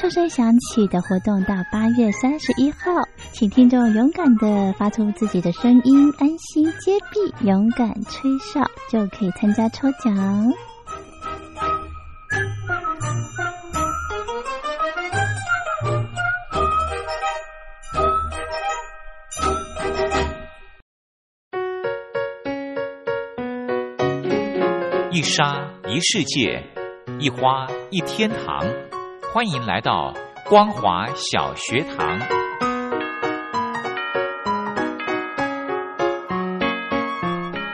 哨声响起的活动到八月三十一号，请听众勇敢的发出自己的声音，安心接币，勇敢吹哨，就可以参加抽奖。一沙一世界，一花一天堂。欢迎来到光华小学堂。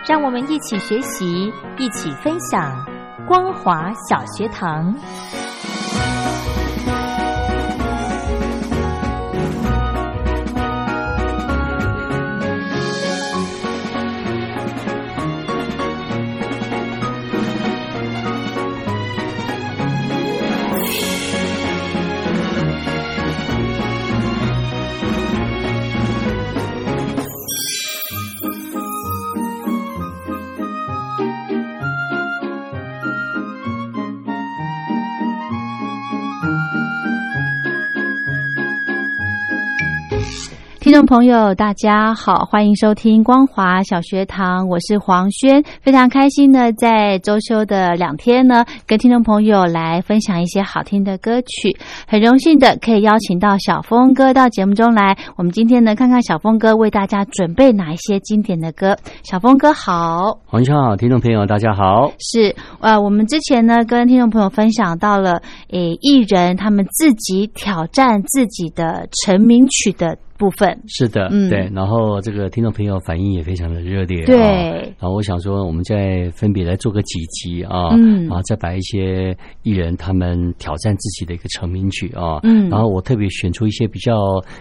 让我们一起学习，一起分享光华小学堂。众朋友，大家好，欢迎收听光华小学堂，我是黄轩，非常开心呢，在周休的两天呢，跟听众朋友来分享一些好听的歌曲，很荣幸的可以邀请到小峰哥到节目中来。我们今天呢，看看小峰哥为大家准备哪一些经典的歌。小峰哥好，黄轩好，听众朋友大家好。是呃，我们之前呢，跟听众朋友分享到了，诶，艺人他们自己挑战自己的成名曲的。部分是的，嗯对，然后这个听众朋友反应也非常的热烈，对。然后我想说，我们再分别来做个几集啊，嗯，然后再把一些艺人他们挑战自己的一个成名曲啊，嗯，然后我特别选出一些比较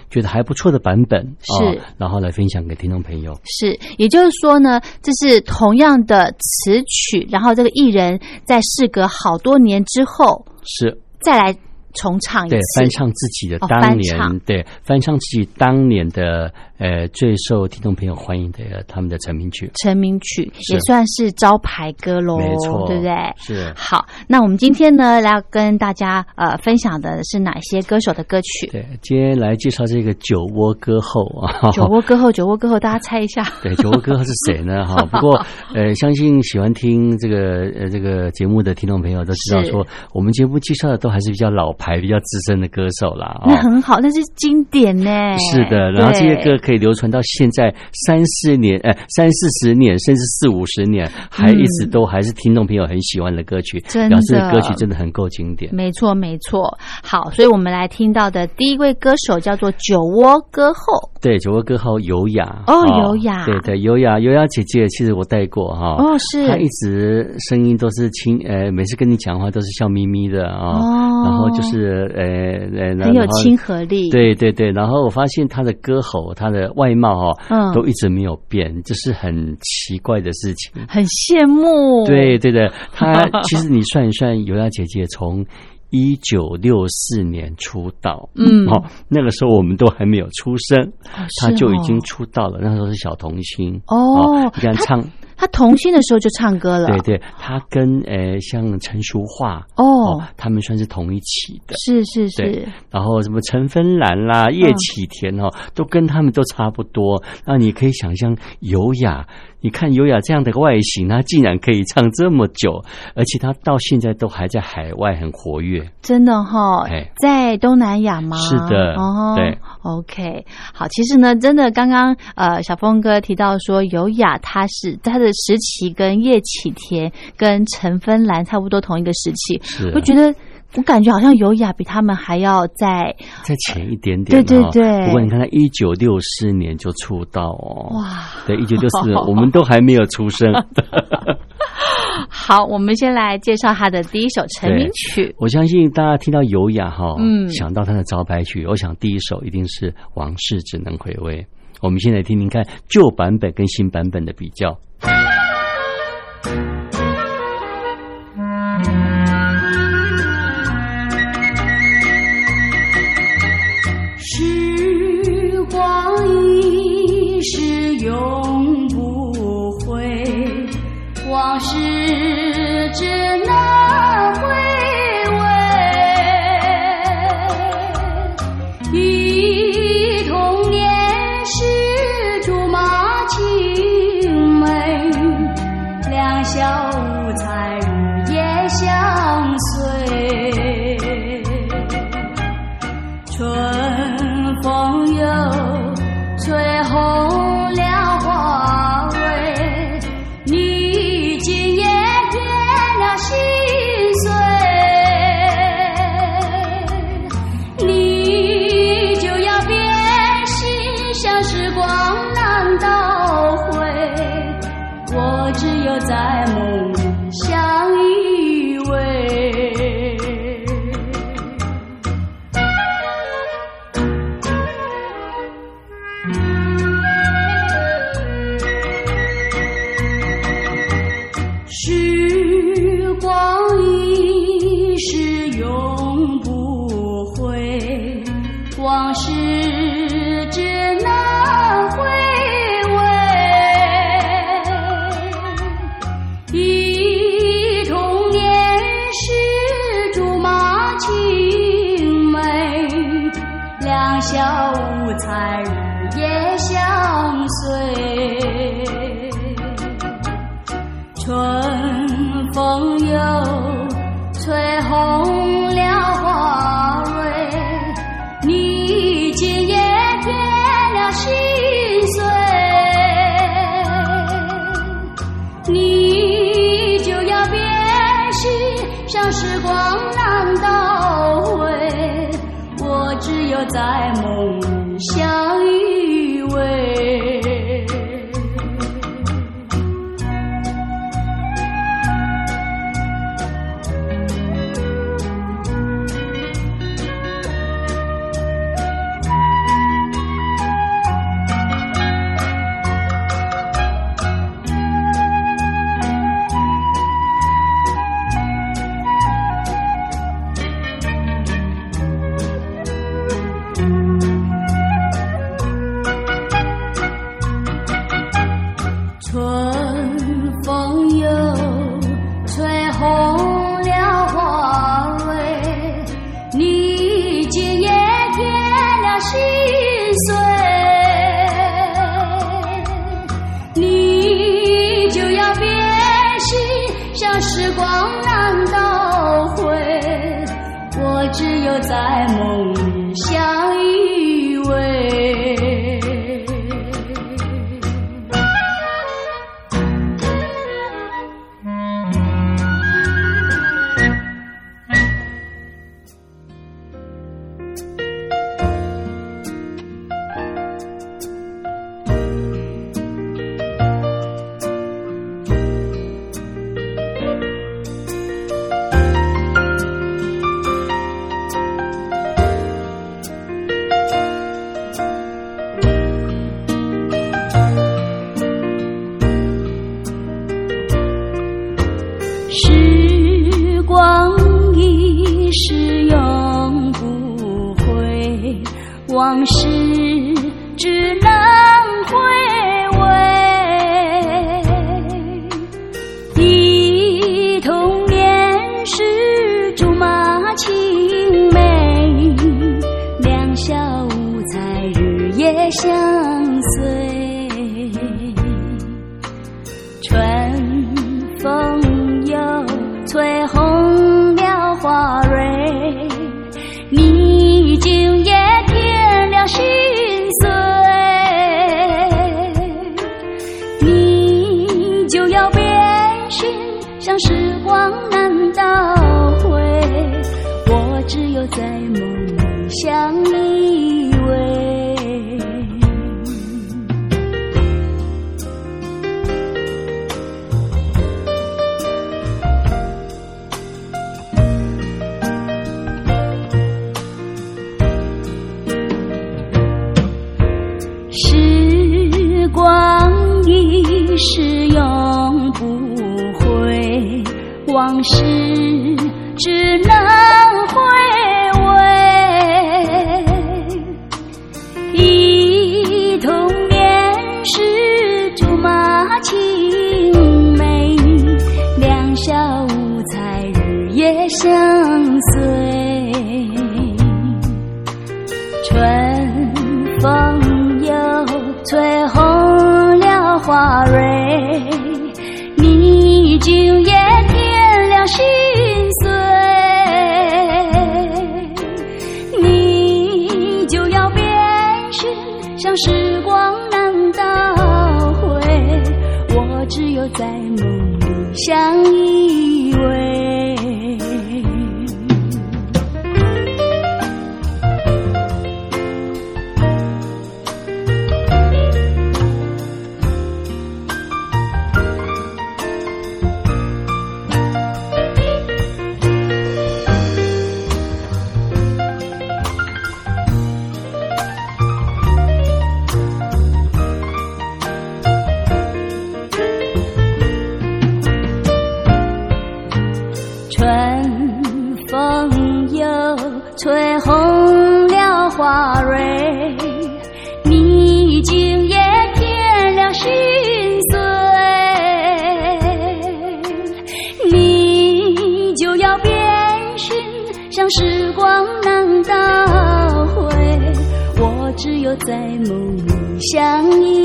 觉得还不错的版本，是，然后来分享给听众朋友。是，也就是说呢，这是同样的词曲，然后这个艺人在事隔好多年之后，是再来。重唱一次，对，翻唱自己的当年，对，翻唱自己当年的。呃，最受听众朋友欢迎的他们的成名曲，成名曲也算是招牌歌喽，没错，对不对？是。好，那我们今天呢，来跟大家呃分享的是哪些歌手的歌曲？对，今天来介绍这个酒窝歌后啊，酒窝歌后，酒窝歌后，大家猜一下。对，酒窝歌后是谁呢？哈，不过呃，相信喜欢听这个呃这个节目的听众朋友都知道，说我们节目介绍的都还是比较老牌、比较资深的歌手啦。那很好，那是经典呢。是的，然后这些歌。可以流传到现在三四年，呃，三四十年，甚至四五十年，还一直都还是听众朋友很喜欢的歌曲，表示歌曲真的很够经典。没错，没错。好，所以我们来听到的第一位歌手叫做酒窝歌后。对，酒窝歌后优雅。哦，优雅。对对，优雅，优雅姐姐，其实我带过哈。哦，是。她一直声音都是轻，呃，每次跟你讲话都是笑眯眯的啊。哦。然后就是呃呃，很有亲和力。对对对，然后我发现她的歌喉，她的。的外貌哈，嗯，都一直没有变，这是很奇怪的事情，很羡慕。对对的，他其实你算一算，尤雅姐姐从一九六四年出道，嗯，哦，那个时候我们都还没有出生，他就已经出道了，那时候是小童星。哦，你看唱。他童星的时候就唱歌了，对对，他跟呃像陈淑桦哦，他们算是同一起的，是是是，然后什么陈芬兰啦、叶启田哦，都跟他们都差不多。那你可以想象优雅。你看优雅这样的外形，他竟然可以唱这么久，而且他到现在都还在海外很活跃，真的哈，哎在东南亚吗？是的，哦，对，OK，好，其实呢，真的刚刚呃，小峰哥提到说，优雅他是他的的时期跟叶启田跟陈芬兰差不多同一个时期，是我觉得我感觉好像优雅比他们还要在再前一点点、对对对不过你看他一九六四年就出道哦，哇。对，一九六四我们都还没有出生。好，我们先来介绍他的第一首成名曲。我相信大家听到优雅哈，嗯想到他的招牌曲，我想第一首一定是《往事只能回味》。我们现在听听看旧版本跟新版本的比较。时时光难倒回，我只有在梦里往事只能回味。忆童年时竹马青梅，两小无猜日夜相光往事梦里相依偎。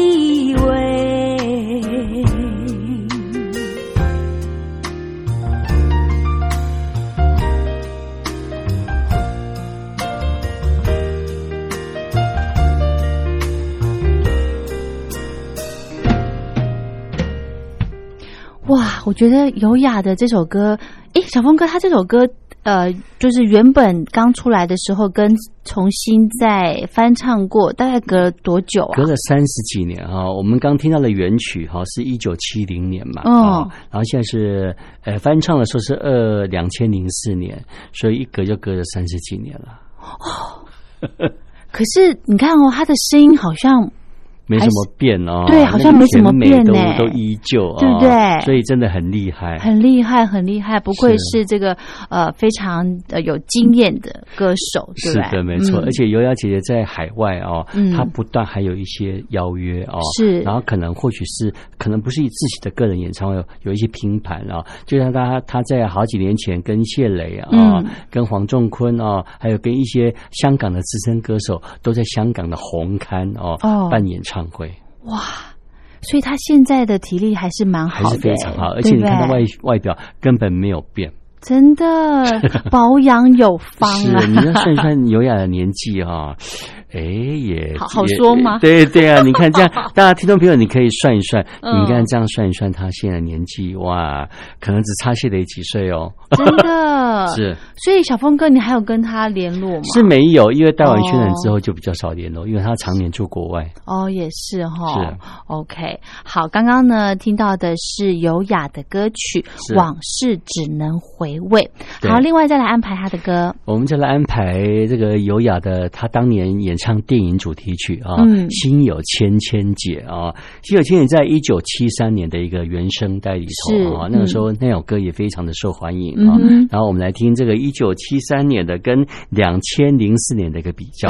相依偎。哇，我觉得优雅的这首歌，诶，小峰哥他这首歌，呃，就是原本刚出来的时候跟重新再翻唱过，大概隔了多久啊？隔？了三十几年啊，我们刚听到的原曲哈是一九七零年嘛，哦。啊然后现在是呃翻唱的时候是二两千零四年，所以一隔就隔了三十几年了，哦。可是你看哦，他的声音好像没什么变哦，对好像没什么变呢，呢都都依旧啊，对不对？所以真的很厉害，很厉害，很厉害，不愧是是这个呃非常呃有经验的歌手，对对？是的，没错。嗯。而且尤雅姐姐在海外哦，嗯。她不断还有一些邀约哦，是。然后可能或许是可能不是以自己的个人演唱会，有一些拼盘啊、就像她她在好几年前跟谢磊啊、嗯。跟黄仲坤啊、还有跟一些香港的资深歌手都在香港的红刊哦哦。办演唱会，哇，所以他现在的体力还是蛮好的，是非常好。而且你看他外外表根本没有变。真的保养有方是，啊！你要算一算优雅的年纪哈、哎也好好说吗对对啊，你看这样，大家听众朋友，你可以算一算，嗯你看这样算一算，他现在年纪哇，可能只差谢磊几岁哦。真的 是所以小峰哥，你还有跟他联络吗？是没有，因为带完宣传之后就比较少联络，因为他常年住国外。哦，也是哈。是 OK，好，刚刚呢听到的是优雅的歌曲《往事只能回味》。好，另外再来安排他的歌。我们就来安排这个优雅的，他当年演唱电影主题曲啊，嗯心有千千结》啊，《心有千千结》在一九七三年的一个原声带里头啊，那个时候那首歌也非常的受欢迎啊。嗯然后我们来听这个一九七三年的跟两千零四年的一个比较。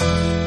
you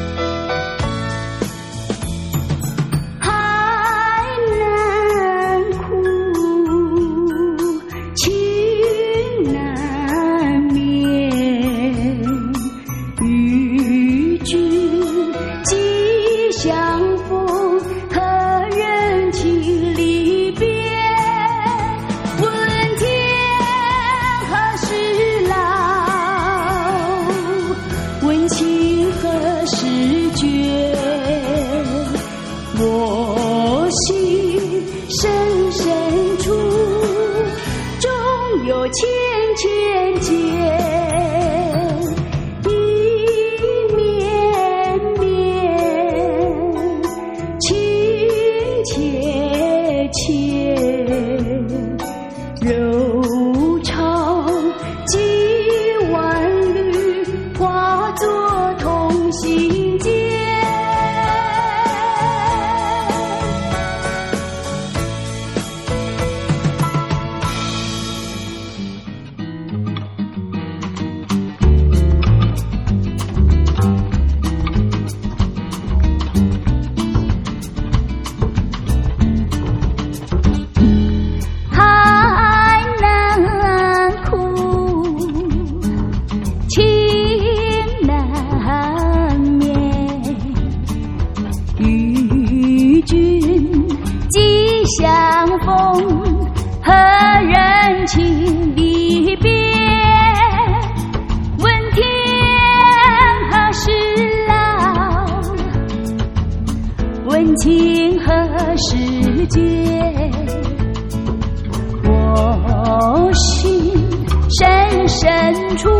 处，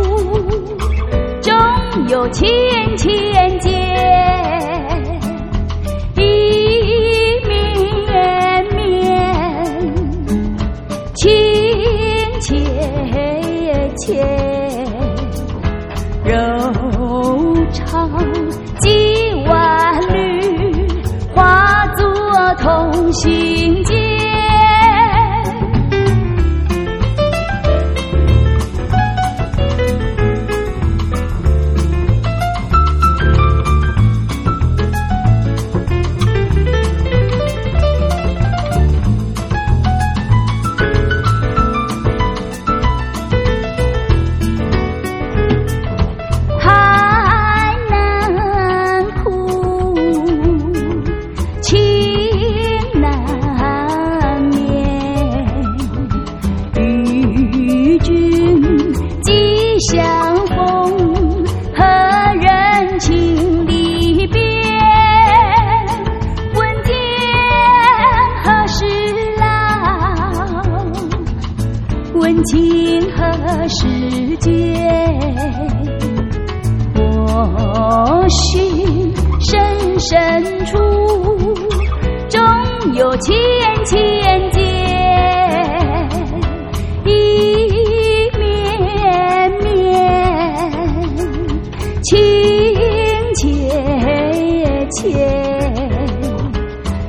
终有千千结。一绵绵，情切切，柔肠几万缕，化作同心结。心深深处，终有千千结。意绵绵，情切切，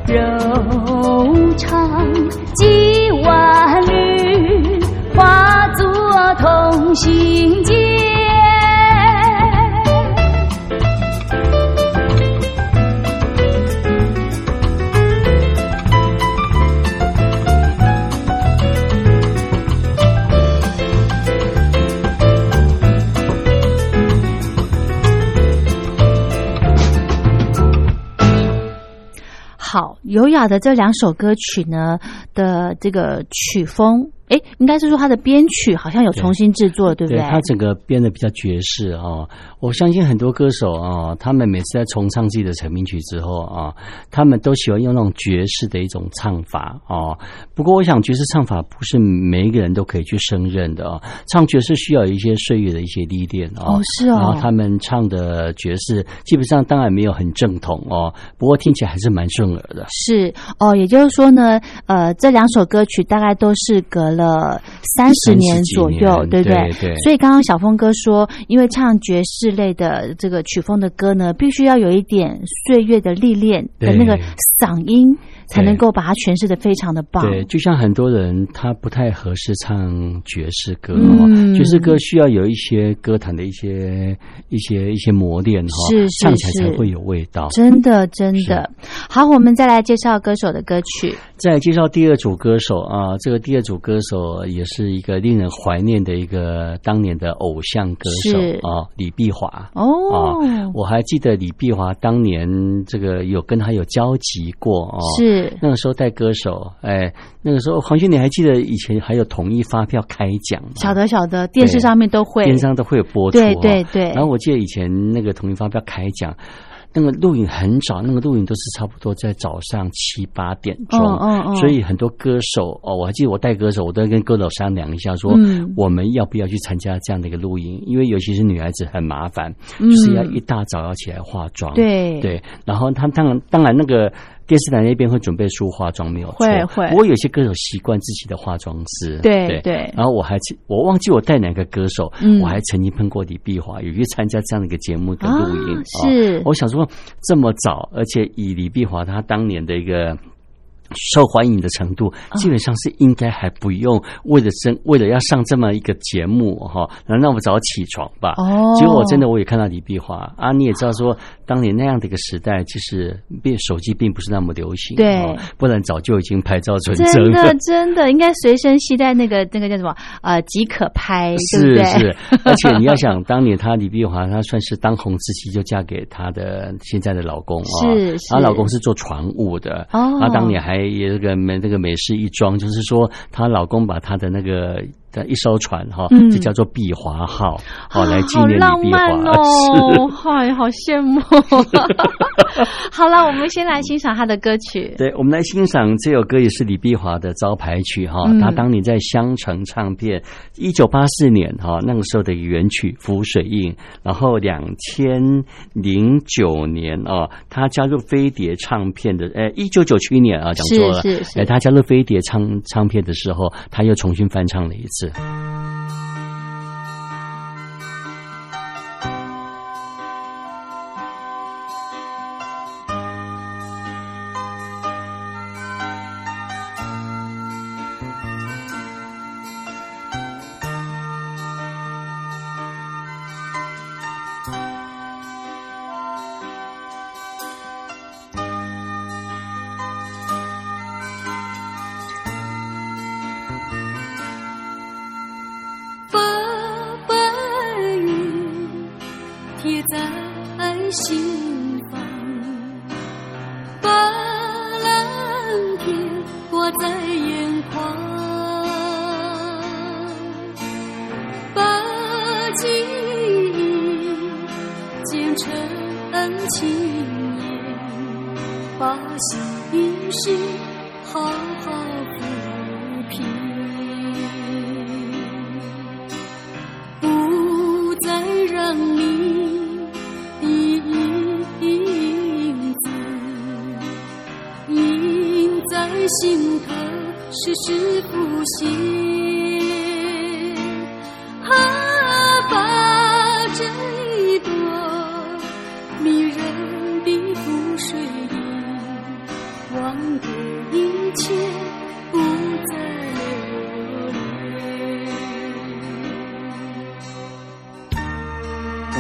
柔肠几万缕，化作同心优雅的这两首歌曲呢的这个曲风，哎，应该是说他的编曲好像有重新制作，对不对？他整个编的比较爵士哦。我相信很多歌手啊、他们每次在重唱自己的成名曲之后啊、他们都喜欢用那种爵士的一种唱法哦。不过，我想爵士唱法不是每一个人都可以去胜任的哦。唱爵士需要一些岁月的一些历练哦。哦是哦然后他们唱的爵士基本上当然没有很正统哦，不过听起来还是蛮顺耳的。是哦，也就是说呢，呃，这两首歌曲大概都是隔了三十年左右，30几年对不对？对所以刚刚小峰哥说，因为唱爵士类的这个曲风的歌呢，必须要有一点岁月的历练的对那个嗓音，才能够把它诠释的非常的棒。对，就像很多人他不太合适唱爵士歌哦，嗯。爵士歌需要有一些歌坛的一些一些一些磨练哈、是是唱起来才会有味道。真的，真的。好，我们再来介绍歌手的歌曲。再介绍第二组歌手啊，这个第二组歌手也是一个令人怀念的一个当年的偶像歌手是。啊，李碧华。哦，啊，我还记得李碧华当年这个有跟他有交集过哦，是。那个时候带歌手，哎，那个时候黄轩，你还记得以前还有统一发票开奖吗？晓得晓得，电视上面都会，电视上都会有播出、对哦，对对。然后我记得以前那个统一发票开奖，那个录影很早，那个录影都是差不多在早上七八点钟，所以很多歌手哦，我还记得我带歌手，我都会跟歌手商量一下，说、嗯。我们要不要去参加这样的一个录影，因为尤其是女孩子很麻烦，是要一大早要起来化妆，对。对，然后他当然当然那个。电视台那边会准备梳化妆，没有错。会会。不过有些歌手习惯自己的化妆师，对对。然后我还记我忘记我带哪个歌手，嗯。我还曾经碰过李碧华，有去参加这样的一个节目的录音。啊哦是我想说这么早，而且以李碧华她当年的一个。受欢迎的程度，啊基本上是应该还不用为了真为了要上这么一个节目哈，那那我们早起床吧。哦结果我真的我也看到李碧华啊，你也知道说，当年那样的一个时代，其实并手机并不是那么流行，对哦不然早就已经拍照存真证了的。真的应该随身携带那个那个叫什么呃即可拍，对是不对？是，而且你要想，当年她李碧华，她算是当红时期就嫁给她的现在的老公啊，是是她老公是做船务的，哦她当年还也这个美这个美事一桩，就是说她老公把她的那个的一艘船哈，嗯就叫做碧华号，好来纪念李碧华。哦，嗨，好羡慕。好了，我们先来欣赏他的歌曲。对，我们来欣赏这首歌，也是李碧华的招牌曲哈。嗯他当年在香城唱片，一九八四年哈那个时候的原曲《浮水印》，然后两千零九年哦，他加入飞碟唱片的，呃，一九九七年啊，讲错了，是是是呃，他加入飞碟唱唱片的时候，他又重新翻唱了一次。是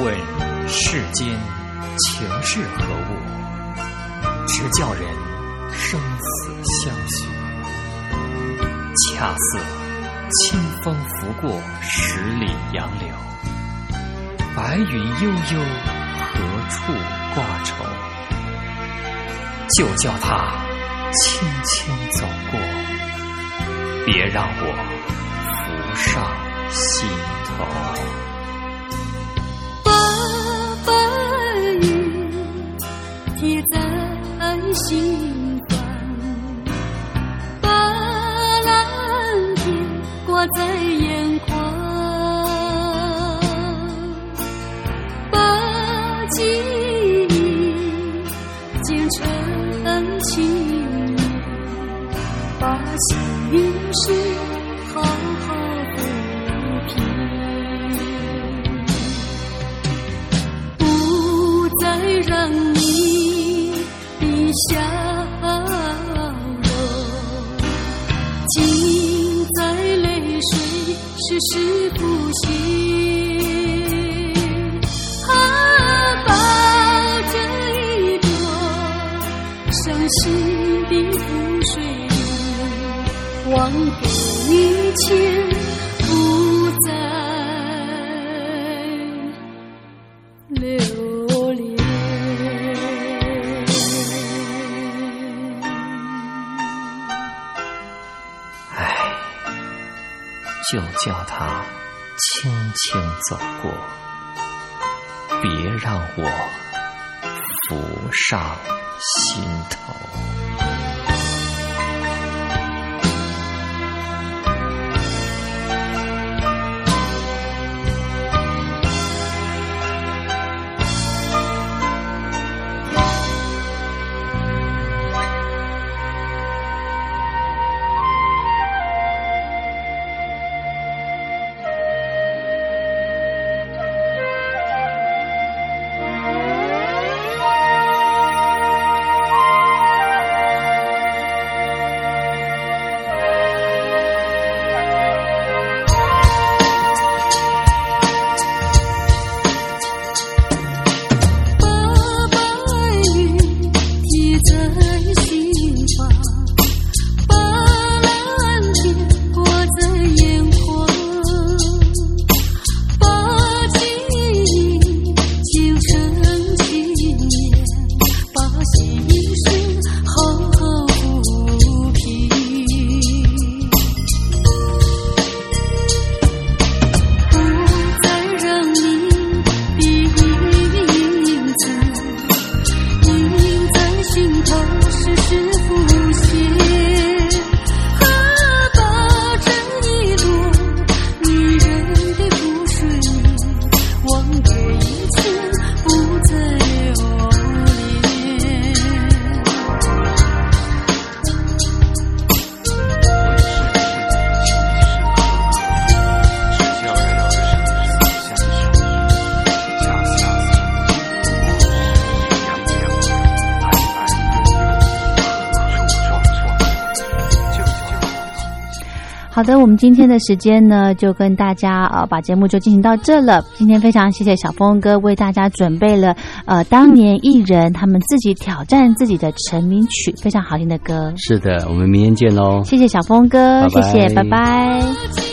问世间情是何物，直叫人生死相许。恰似清风拂过十里杨柳，白云悠悠，何处挂愁？就叫他轻轻走过，别让我浮上心头。把白云贴在心房，把蓝天挂在就叫它轻轻走过，别让我浮上心头。好的，我们今天的时间呢，就跟大家呃把节目就进行到这了。今天非常谢谢小峰哥为大家准备了呃当年艺人他们自己挑战自己的成名曲，非常好听的歌。是的，我们明天见喽。谢谢小峰哥，拜拜谢谢，拜拜。